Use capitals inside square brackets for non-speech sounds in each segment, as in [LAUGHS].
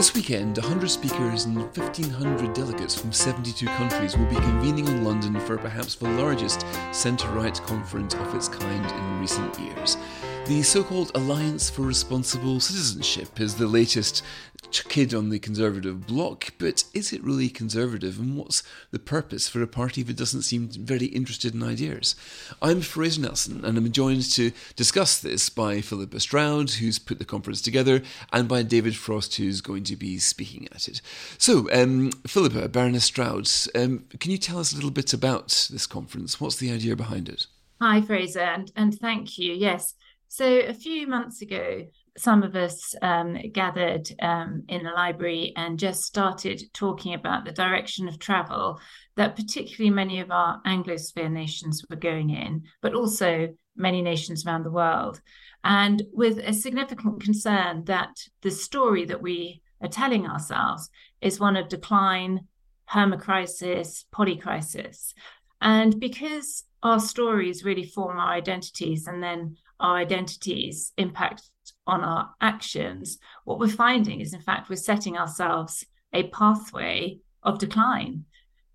This weekend, 100 speakers and 1,500 delegates from 72 countries will be convening in London for perhaps the largest centre right conference of its kind in recent years. The so called Alliance for Responsible Citizenship is the latest kid on the Conservative bloc, but is it really Conservative and what's the purpose for a party that doesn't seem very interested in ideas? I'm Fraser Nelson and I'm joined to discuss this by Philippa Stroud, who's put the conference together, and by David Frost, who's going to be speaking at it. So, um, Philippa, Baroness Stroud, um, can you tell us a little bit about this conference? What's the idea behind it? Hi, Fraser, and, and thank you. Yes. So, a few months ago, some of us um, gathered um, in the library and just started talking about the direction of travel that particularly many of our Anglosphere nations were going in, but also many nations around the world. And with a significant concern that the story that we are telling ourselves is one of decline, permacrisis, polycrisis. And because our stories really form our identities and then our identities impact on our actions, what we're finding is, in fact, we're setting ourselves a pathway of decline.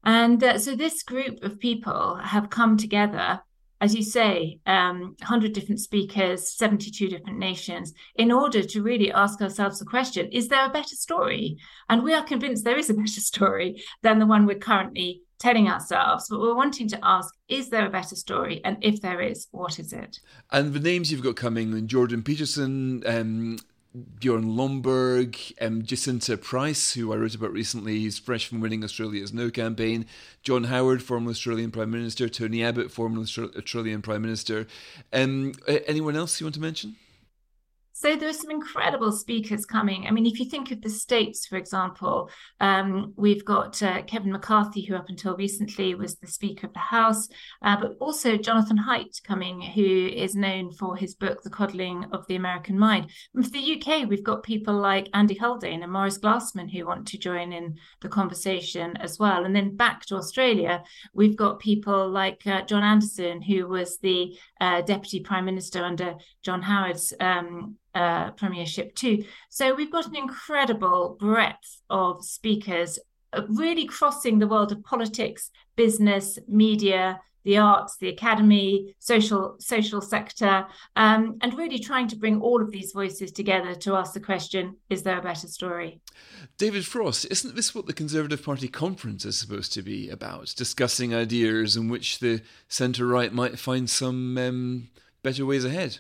And uh, so this group of people have come together, as you say, um, 100 different speakers, 72 different nations, in order to really ask ourselves the question is there a better story? And we are convinced there is a better story than the one we're currently telling ourselves, but we're wanting to ask, is there a better story? And if there is, what is it? And the names you've got coming, Jordan Peterson, um, Bjorn Lomborg, um, Jacinta Price, who I wrote about recently, he's fresh from winning Australia's No campaign, John Howard, former Australian Prime Minister, Tony Abbott, former Australian Prime Minister. Um, anyone else you want to mention? So there are some incredible speakers coming. I mean, if you think of the states, for example, um, we've got uh, Kevin McCarthy, who up until recently was the Speaker of the House, uh, but also Jonathan Haidt coming, who is known for his book, The Coddling of the American Mind. And for the UK, we've got people like Andy Haldane and Maurice Glasman who want to join in the conversation as well. And then back to Australia, we've got people like uh, John Anderson, who was the uh, Deputy Prime Minister under John Howard's um, uh, premiership too. So we've got an incredible breadth of speakers, uh, really crossing the world of politics, business, media, the arts, the academy, social social sector, um, and really trying to bring all of these voices together to ask the question: Is there a better story? David Frost, isn't this what the Conservative Party conference is supposed to be about? Discussing ideas in which the centre right might find some um, better ways ahead.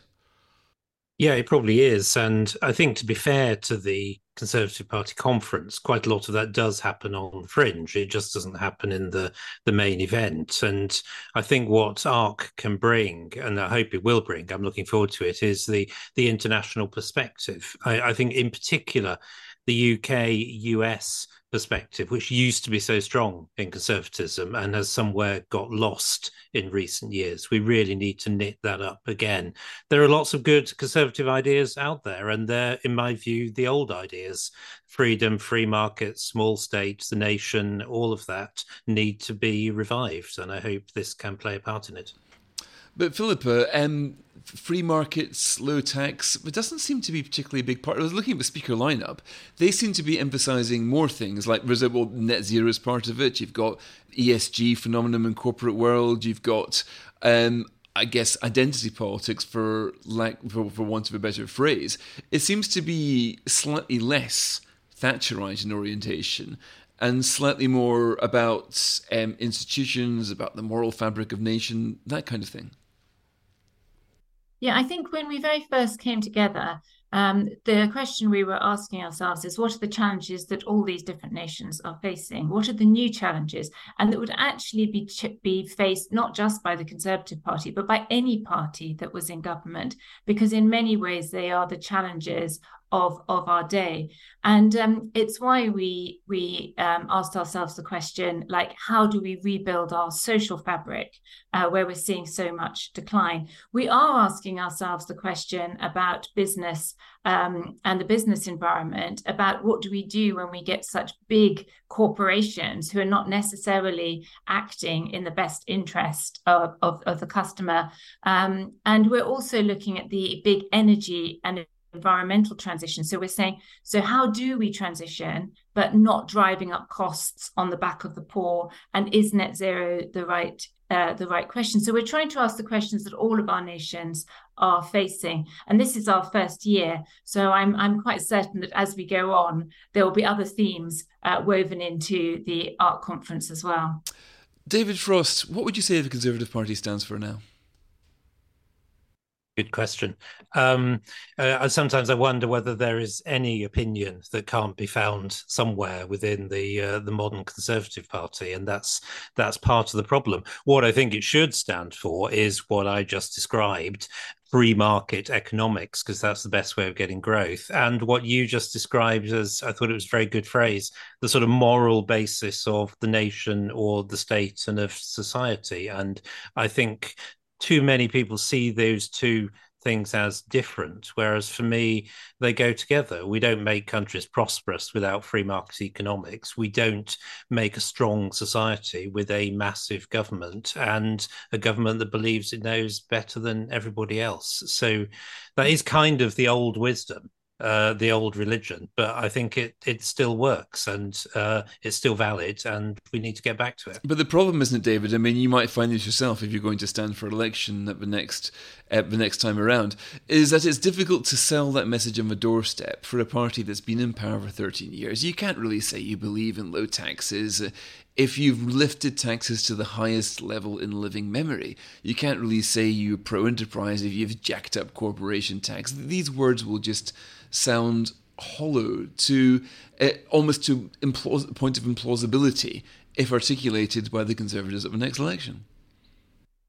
Yeah, it probably is. And I think, to be fair to the Conservative Party conference, quite a lot of that does happen on fringe. It just doesn't happen in the, the main event. And I think what ARC can bring, and I hope it will bring, I'm looking forward to it, is the, the international perspective. I, I think, in particular, the UK US perspective, which used to be so strong in conservatism and has somewhere got lost in recent years. We really need to knit that up again. There are lots of good conservative ideas out there, and they're, in my view, the old ideas freedom, free markets, small states, the nation, all of that need to be revived. And I hope this can play a part in it. But Philippa, um, free markets, low tax, it doesn't seem to be particularly a big part. I was looking at the speaker lineup. They seem to be emphasising more things like well, net zero is part of it. You've got ESG phenomenon in corporate world. You've got um, I guess identity politics for like for, for want of a better phrase. It seems to be slightly less Thatcherite in orientation and slightly more about um, institutions, about the moral fabric of nation, that kind of thing. Yeah, I think when we very first came together, um, the question we were asking ourselves is what are the challenges that all these different nations are facing? What are the new challenges? And that would actually be, be faced not just by the Conservative Party, but by any party that was in government, because in many ways they are the challenges of of our day. And um, it's why we we um, asked ourselves the question like how do we rebuild our social fabric uh, where we're seeing so much decline? We are asking ourselves the question about business um, and the business environment about what do we do when we get such big corporations who are not necessarily acting in the best interest of, of, of the customer. Um, and we're also looking at the big energy and environmental transition. So we're saying, so how do we transition, but not driving up costs on the back of the poor? And is net zero the right uh, the right question? So we're trying to ask the questions that all of our nations are facing, and this is our first year. So I'm I'm quite certain that as we go on, there will be other themes uh, woven into the ARC conference as well. David Frost, what would you say the Conservative Party stands for now? Good question. Um, uh, sometimes I wonder whether there is any opinion that can't be found somewhere within the uh, the modern Conservative Party, and that's that's part of the problem. What I think it should stand for is what I just described: free market economics, because that's the best way of getting growth. And what you just described as, I thought it was a very good phrase, the sort of moral basis of the nation or the state and of society. And I think too many people see those two things as different. Whereas for me, they go together. We don't make countries prosperous without free market economics. We don't make a strong society with a massive government and a government that believes it knows better than everybody else. So that is kind of the old wisdom uh, the old religion, but I think it it still works and uh, it's still valid, and we need to get back to it. But the problem, isn't it, David? I mean, you might find this yourself if you're going to stand for election at the next at the next time around, is that it's difficult to sell that message on the doorstep for a party that's been in power for 13 years. You can't really say you believe in low taxes if you've lifted taxes to the highest level in living memory. You can't really say you're pro enterprise if you've jacked up corporation tax. These words will just sound hollow to uh, almost to point of implausibility if articulated by the Conservatives at the next election.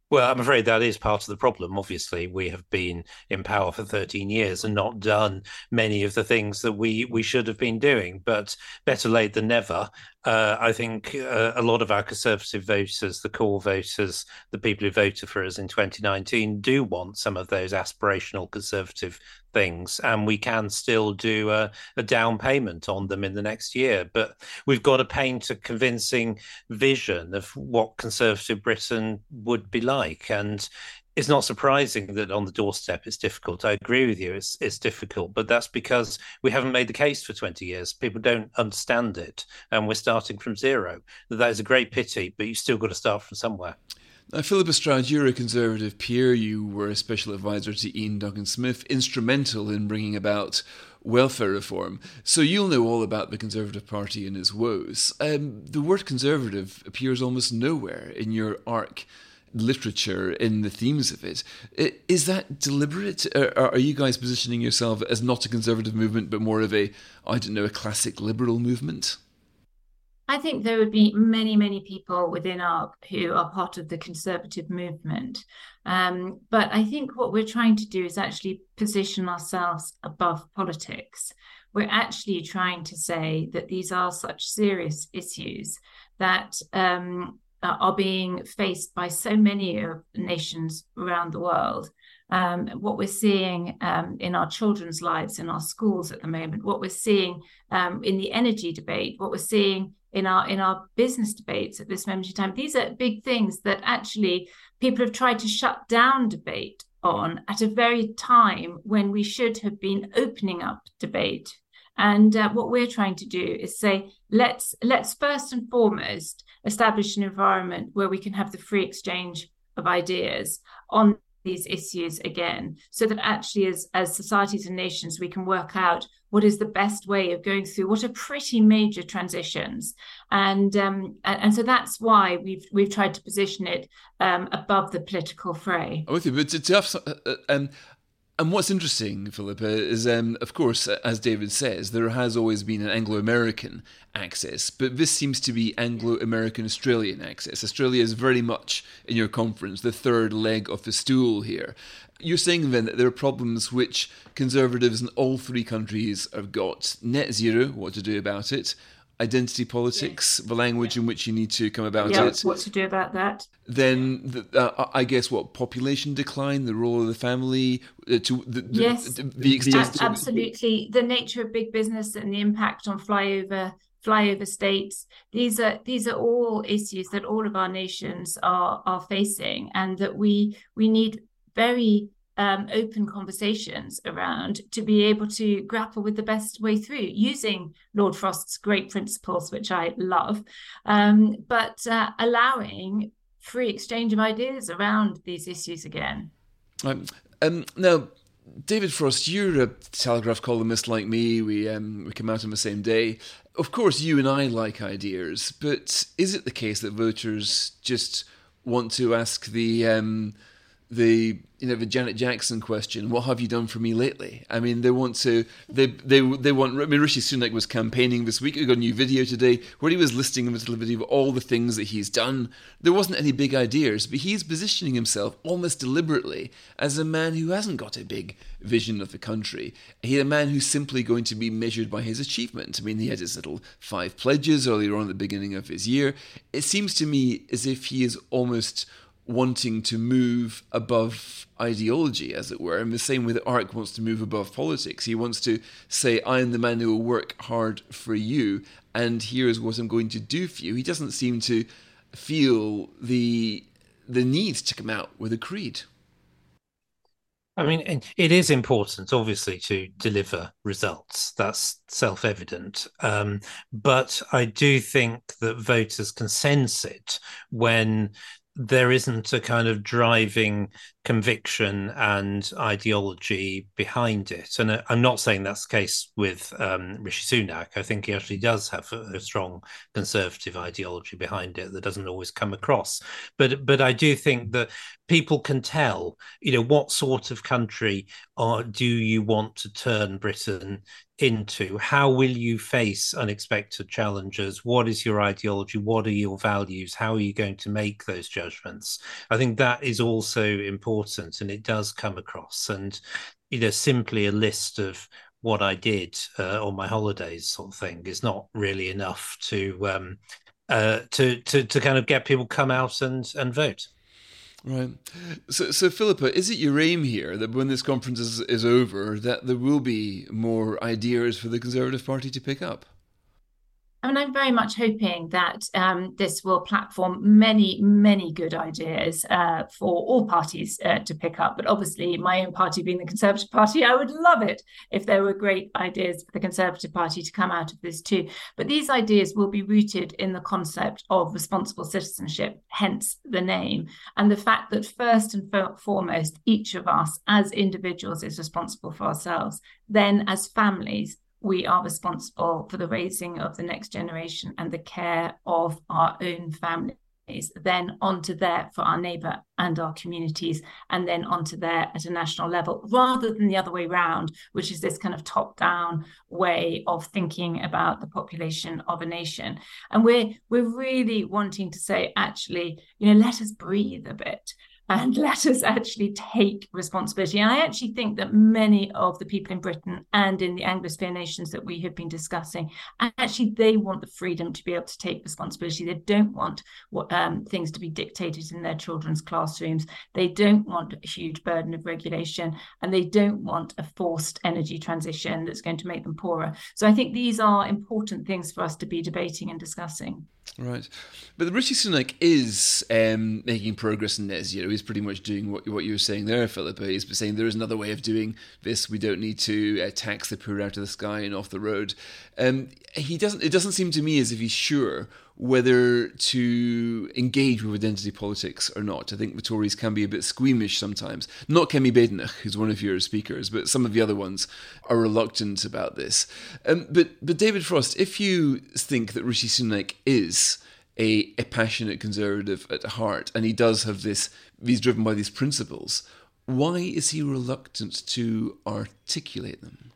Well, I'm afraid that is part of the problem. Obviously, we have been in power for 13 years and not done many of the things that we, we should have been doing. But better late than never. Uh, I think uh, a lot of our Conservative voters, the core voters, the people who voted for us in 2019, do want some of those aspirational Conservative things, and we can still do a, a, down payment on them in the next year. But we've got to paint a convincing vision of what conservative Britain would be like. And it's not surprising that on the doorstep it's difficult. I agree with you, it's, it's difficult, but that's because we haven't made the case for 20 years. People don't understand it, and we're starting from zero. That is a great pity, but you've still got to start from somewhere. Now, Philippa Stroud, you're a Conservative peer. You were a special advisor to Iain Duncan Smith, instrumental in bringing about welfare reform. So you'll know all about the Conservative Party and its woes. Um, the word Conservative appears almost nowhere in your ARC literature in the themes of it. Is that deliberate? Are you guys positioning yourself as not a conservative movement, but more of a, I don't know, a classic liberal movement? I think there would be many, many people within ARC who are part of the conservative movement. Um, but I think what we're trying to do is actually position ourselves above politics. We're actually trying to say that these are such serious issues that um, are being faced by so many nations around the world. Um, what we're seeing um, in our children's lives, in our schools at the moment, what we're seeing um, in the energy debate, what we're seeing in our in our business debates at this moment in time. These are big things that actually people have tried to shut down debate on at a very time when we should have been opening up debate. And uh, what we're trying to do is say, let's let's first and foremost establish an environment where we can have the free exchange of ideas on these issues again so that actually as as societies and nations we can work out what is the best way of going through what are pretty major transitions. And um, and, and, so that's why we've we've tried to position it um, above the political fray. I'm with you but to have uh, uh, um, And what's interesting, Philippa, is um, of course, as David says, there has always been an Anglo American axis, but this seems to be Anglo American Australian axis. Australia is very much, in your conference, the third leg of the stool here. You're saying then that there are problems which conservatives in all three countries have got net zero, what to do about it, identity politics, the language in which you need to come about yeah, it. What to do about that? Then, the, uh, I guess, what population decline, the role of the family, uh, to the, yes, the, the extent. absolutely, the nature of big business and the impact on flyover flyover states. These are these are all issues that all of our nations are are facing, and that we we need very um, open conversations around to be able to grapple with the best way through using Lord Frost's great principles, which I love, um, but uh, allowing free exchange of ideas around these issues again. Um, um, now, David Frost, you're a Telegraph columnist like me. We um, we come out on the same day. Of course, you and I like ideas, but is it the case that voters just want to ask the um, the you know the Janet Jackson question, what have you done for me lately? I mean, they want to they they they want. I mean, Rishi Sunak was campaigning this week. We got a new video today where he was listing a little video of all the things that he's done. There wasn't any big ideas, but he's positioning himself almost deliberately as a man who hasn't got a big vision of the country. He's a man who's simply going to be measured by his achievement. I mean, he had his little five pledges earlier on at the beginning of his year. It seems to me as if he is almost wanting to move above ideology, as it were. And the same way that wants to move above politics. He wants to say, I am the man who will work hard for you, and here is what I'm going to do for you. He doesn't seem to feel the the need to come out with a creed. I mean, it is important, obviously, to deliver results. That's self evident. Um, but I do think that voters can sense it when there isn't a kind of driving conviction and ideology behind it. And uh, I'm not saying that's the case with um, Rishi Sunak. I think he actually does have a, a, strong conservative ideology behind it that doesn't always come across. But but I do think that people can tell, you know, what sort of country are, do you want to turn Britain into? How will you face unexpected challenges? What is your ideology? What are your values? How are you going to make those judgments? I think that is also important and it does come across. And, you know, simply a list of what I did uh, on my holidays sort of thing is not really enough to um, uh, to to to kind of get people come out and and vote. Right. So, so Philippa, is it your aim here that when this conference is, is over, that there will be more ideas for the Conservative Party to pick up? I mean, I'm very much hoping that um, this will platform many, many good ideas uh, for all parties uh, to pick up. But obviously, my own party being the Conservative Party, I would love it if there were great ideas for the Conservative Party to come out of this too. But these ideas will be rooted in the concept of responsible citizenship, hence the name, and the fact that first and foremost, each of us as individuals is responsible for ourselves. Then, as families, we are responsible for the raising of the next generation and the care of our own families then onto there for our neighbour and our communities, and then onto there at a national level, rather than the other way around, which is this kind of top-down way of thinking about the population of a nation. And we're we're really wanting to say, actually, you know, let us breathe a bit and [LAUGHS] let us actually take responsibility. And I actually think that many of the people in Britain and in the Anglosphere nations that we have been discussing, actually, they want the freedom to be able to take responsibility. They don't want what, um, things to be dictated in their children's classrooms. They don't want a huge burden of regulation, and they don't want a forced energy transition that's going to make them poorer. So I think these are important things for us to be debating and discussing. Right, but the Rishi Sunak is um, making progress in net zero. He's pretty much doing what what you were saying there, Philippa. He's saying there is another way of doing this. We don't need to uh, tax the poor out of the sky and off the road. Um, he doesn't. It doesn't seem to me as if he's sure whether to engage with identity politics or not. I think the Tories can be a bit squeamish sometimes. Not Kemi Badenoch, who's one of your speakers, but some of the other ones are reluctant about this. Um, but but David Frost, if you think that Rishi Sunak is a, a passionate conservative at heart, and he does have this, he's driven by these principles. Why is he reluctant to articulate them?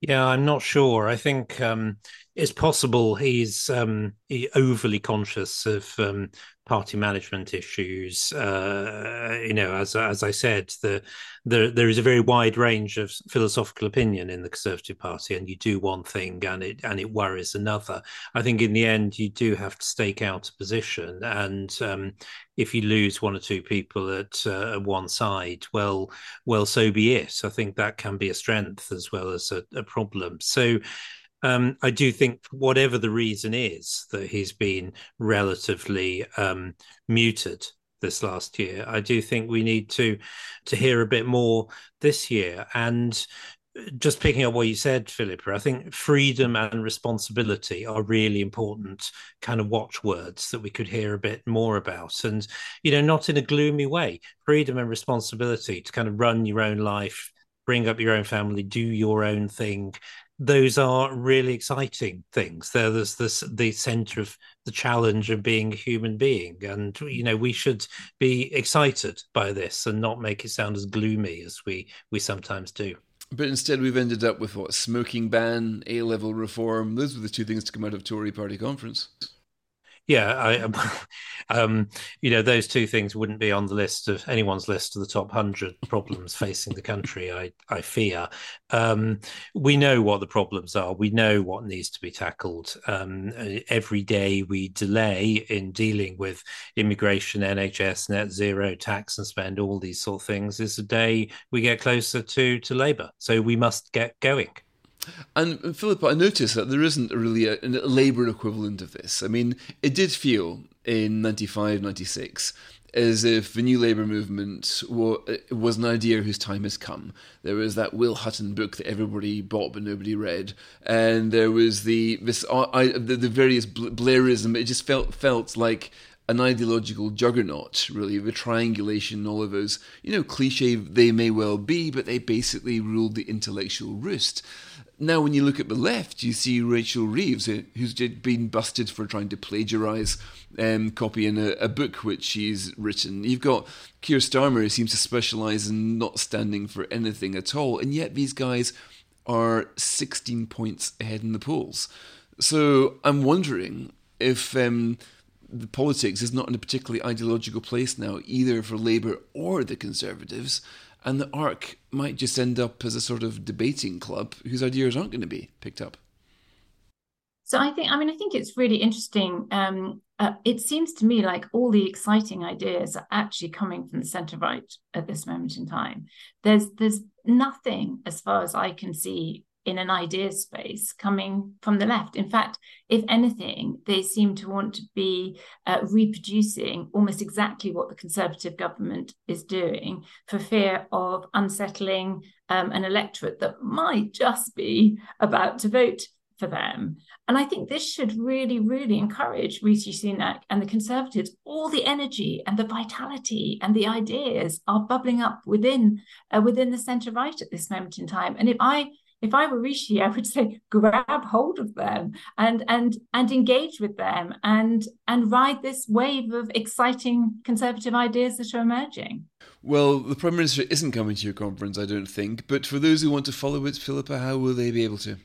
Yeah, I'm not sure. I think um, it's possible he's um, overly conscious of um, party management issues. Uh, you know, as as I said, the, the there is a very wide range of philosophical opinion in the Conservative Party, and you do one thing and it and it worries another. I think in the end, you do have to stake out a position, and um, if you lose one or two people at uh, one side, well, well, so be it. I think that can be a strength as well as a, a problem. So um, I do think, whatever the reason is, that he's been relatively um, muted this last year. I do think we need to to hear a bit more this year. And just picking up what you said, Philippa, I think freedom and responsibility are really important kind of watchwords that we could hear a bit more about. And, you know, not in a gloomy way, freedom and responsibility to kind of run your own life, bring up your own family, do your own thing, those are really exciting things. There, there's this the center of the challenge of being a human being, and you know we should be excited by this and not make it sound as gloomy as we we sometimes do. But instead, we've ended up with what smoking ban, A level reform. Those were the two things to come out of Tory party conference yeah, I, [LAUGHS] um, you know, those two things wouldn't be on the list of anyone's list of the top hundred problems facing the country. I, I fear. Um, we know what the problems are. We know what needs to be tackled. Um, every day we delay in dealing with immigration, NHS, net zero, tax and spend, all these sort of things, is a day we get closer to to Labour. So we must get going. And Philip, I noticed that there isn't really a, a Labour equivalent of this. I mean, it did feel in 95, 96 as if the new Labour movement was an idea whose time has come. There was that Will Hutton book that everybody bought but nobody read, and there was the this uh, I, the, the various Blairism. It just felt felt like an ideological juggernaut, really, the triangulation, all of those, you know, cliche they may well be, but they basically ruled the intellectual roost. Now, when you look at the left, you see Rachel Reeves, uh, who's been busted for trying to plagiarise um, copying a, a, book which she's written. You've got Keir Starmer, who seems to specialise in not standing for anything at all, and yet these guys are 16 points ahead in the polls. So I'm wondering if um, the politics is not in a particularly ideological place now, either for Labour or the Conservatives and the ARC might just end up as a sort of debating club whose ideas aren't going to be picked up. So I think, I mean, I think it's really interesting. Um, uh, it seems to me like all the exciting ideas are actually coming from the centre right at this moment in time. There's there's nothing, as far as I can see, in an idea space coming from the left. In fact, if anything, they seem to want to be uh, reproducing almost exactly what the Conservative government is doing for fear of unsettling um, an electorate that might just be about to vote for them. And I think this should really, really encourage Rishi Sunak and the Conservatives. All the energy and the vitality and the ideas are bubbling up within uh, within the centre right at this moment in time. And if I if I were Rishi, I would say grab hold of them and and and engage with them and and ride this wave of exciting conservative ideas that are emerging. Well, the Prime Minister isn't coming to your conference, I don't think. But for those who want to follow it, Philippa, how will they be able to?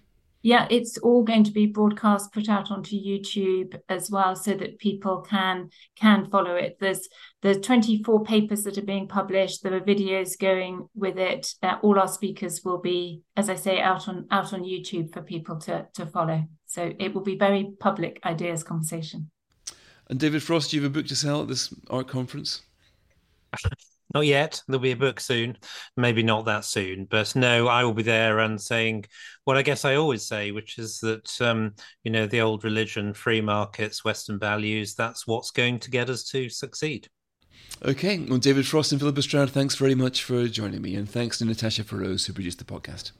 Yeah, it's all going to be broadcast, put out onto YouTube as well, so that people can can follow it. There's there's 24 papers that are being published. There are videos going with it. Uh, all our speakers will be, as I say, out on out on YouTube for people to to follow. So it will be very public ideas conversation. And David Frost, do you have a book to sell at this ARC conference? [LAUGHS] Not yet. There'll be a book soon. Maybe not that soon, but no, I will be there and saying what I guess I always say, which is that um, you know the old religion, free markets, Western values. That's what's going to get us to succeed. Okay. Well, David Frost and Philip Stroud, thanks very much for joining me, and thanks to Natasha Feroze who produced the podcast.